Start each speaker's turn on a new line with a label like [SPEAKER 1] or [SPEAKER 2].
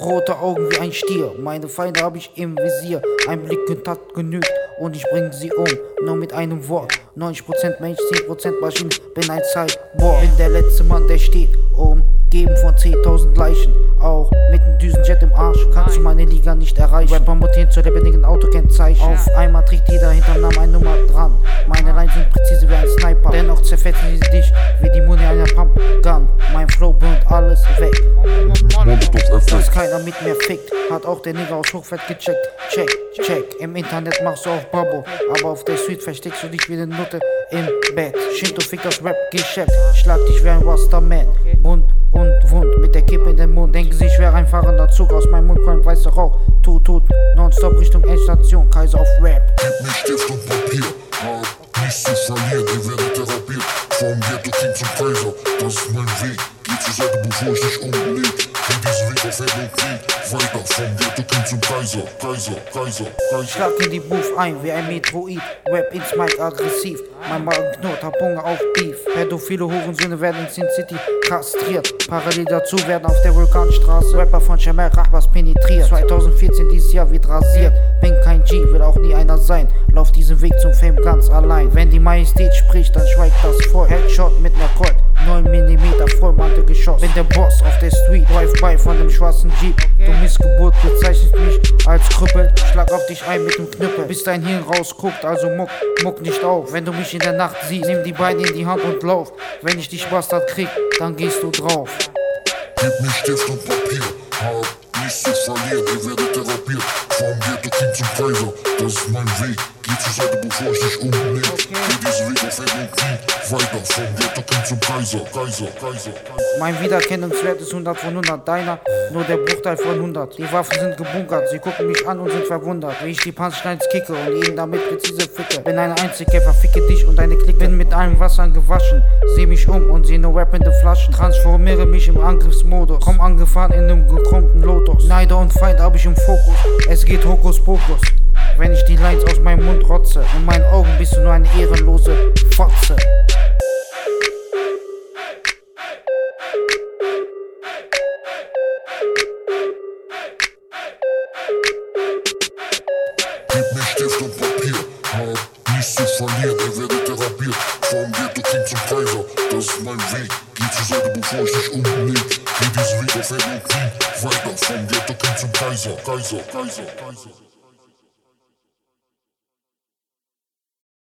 [SPEAKER 1] rote Augen wie ein Stier. Meine Feinde hab ich im Visier. Ein Blickkontakt genügt und ich bring sie um. Nur mit einem Wort. 90% Mensch, 10% Maschine. Bin ein Cyborg. Bin der letzte Mann, der steht. Umgeben von 10.000 Leichen. Auch mit einem Düsenjet im Arsch. Kannst du meine Liga nicht erreichen. Rapper mutieren zu lebendigen Autokennzeichen. Auf einmal trägt jeder hinterm Namen eine Nummer dran. Meine Lines sind präzise wie ein Sniper. Dennoch zerfetzen sie dich wie die Muni einer Pumpgun. Mein Flow burnt alles weg. Dass keiner mit mir fickt, hat auch der Nigger aus Hochfeld gecheckt. Check, check. Im Internet machst du auch Babo, aber auf der Suite versteckst du dich wie eine Nutte im Bett. Shinto fickt das Rap-Geschäft, schlag dich wie ein Rasterman. Bunt und wund mit der Kippe in den Mund. Denken sie, ich wäre ein fahrender Zug aus meinem Mund kommt weißer Rauch. Tut, tut, nonstop Richtung Endstation, Kaiser auf Rap.
[SPEAKER 2] Gib mir Stift und Papier, hab nichts zu verlieren, ihr werdet therapiert. Vom Ghetto King zum Kaiser, das ist mein Weg. Geh zur Seite, bevor ich dich umleg. In diesem Weg auf Hell und Krieg, weiter vom Ghetto King zum Kaiser, Kaiser, Kaiser, Kaiser.
[SPEAKER 1] Schlag in die Booth ein wie ein Metroid. Rap ins Mic aggressiv. Mein Magen knurrt, hab Hunger auf Beef. Pädophile Hurensöhne werden in Sin City kastriert. Parallel dazu werden auf der Vulkanstraße Rapper von Shamel Rahbas penetriert. 2014 dieses Jahr wird rasiert. Bin kein G, will auch nie einer sein. Lauf diesen Weg zum Fame ganz allein. Wenn die Majestät spricht, dann schweigt das voll. Headshot mit ner Colt. 9 mm Geschossen. Bin der Boss auf der Street, Drive-by von dem schwarzen Jeep. Du Missgeburt bezeichnest mich als Krüppel. Schlag auf dich ein mit dem Knüppel, bis dein Hirn rausguckt. Also muck, muck nicht auf. Wenn du mich in der Nacht siehst, nimm die Beine in die Hand und lauf. Wenn ich dich Bastard krieg, dann gehst du drauf.
[SPEAKER 2] Gib mir Stift und Papier, hab nichts zu verlieren, ihr werdet therapiert. Vom Ghetto King zum Kaiser, das ist mein Weg. Geh zur Seite, bevor ich dich umleg. Geh diesen Weg auf Krieg, weiter vom Ghetto King zum Kaiser, Kaiser, Kaiser.
[SPEAKER 1] Mein Wiedererkennungswert ist 100 von 100, deiner nur der Bruchteil von 100. Die Waffen sind gebunkert, sie gucken mich an und sind verwundert, wie ich die Punchlines kicke und ihnen damit präzise ficke. Bin ein Einzelkämpfer, ficke dich und deine Clique. Bin mit allem Wasser gewaschen, seh mich um und seh nur rappende Flaschen. Transformiere mich im Angriffsmodus, komm angefahren in einem gekrummten Lotus. Neider und Feind hab ich im Fokus, es geht Hokus Pokus. Wenn ich die Lines aus meinem Mund rotze, in meinen Augen bist du nur eine ehrenlose Fotze.
[SPEAKER 2] Gib mir Stift und Papier, hab nichts zu verlieren, ihr werdet therapiert. Vom Ghetto King zum Kaiser, das ist mein Weg. Geh zur Seite, bevor ich dich umleg. Geh diesen Weg auf Hell und Krieg, weiter vom Ghetto King zum Kaiser, Kaiser, Kaiser, Kaiser.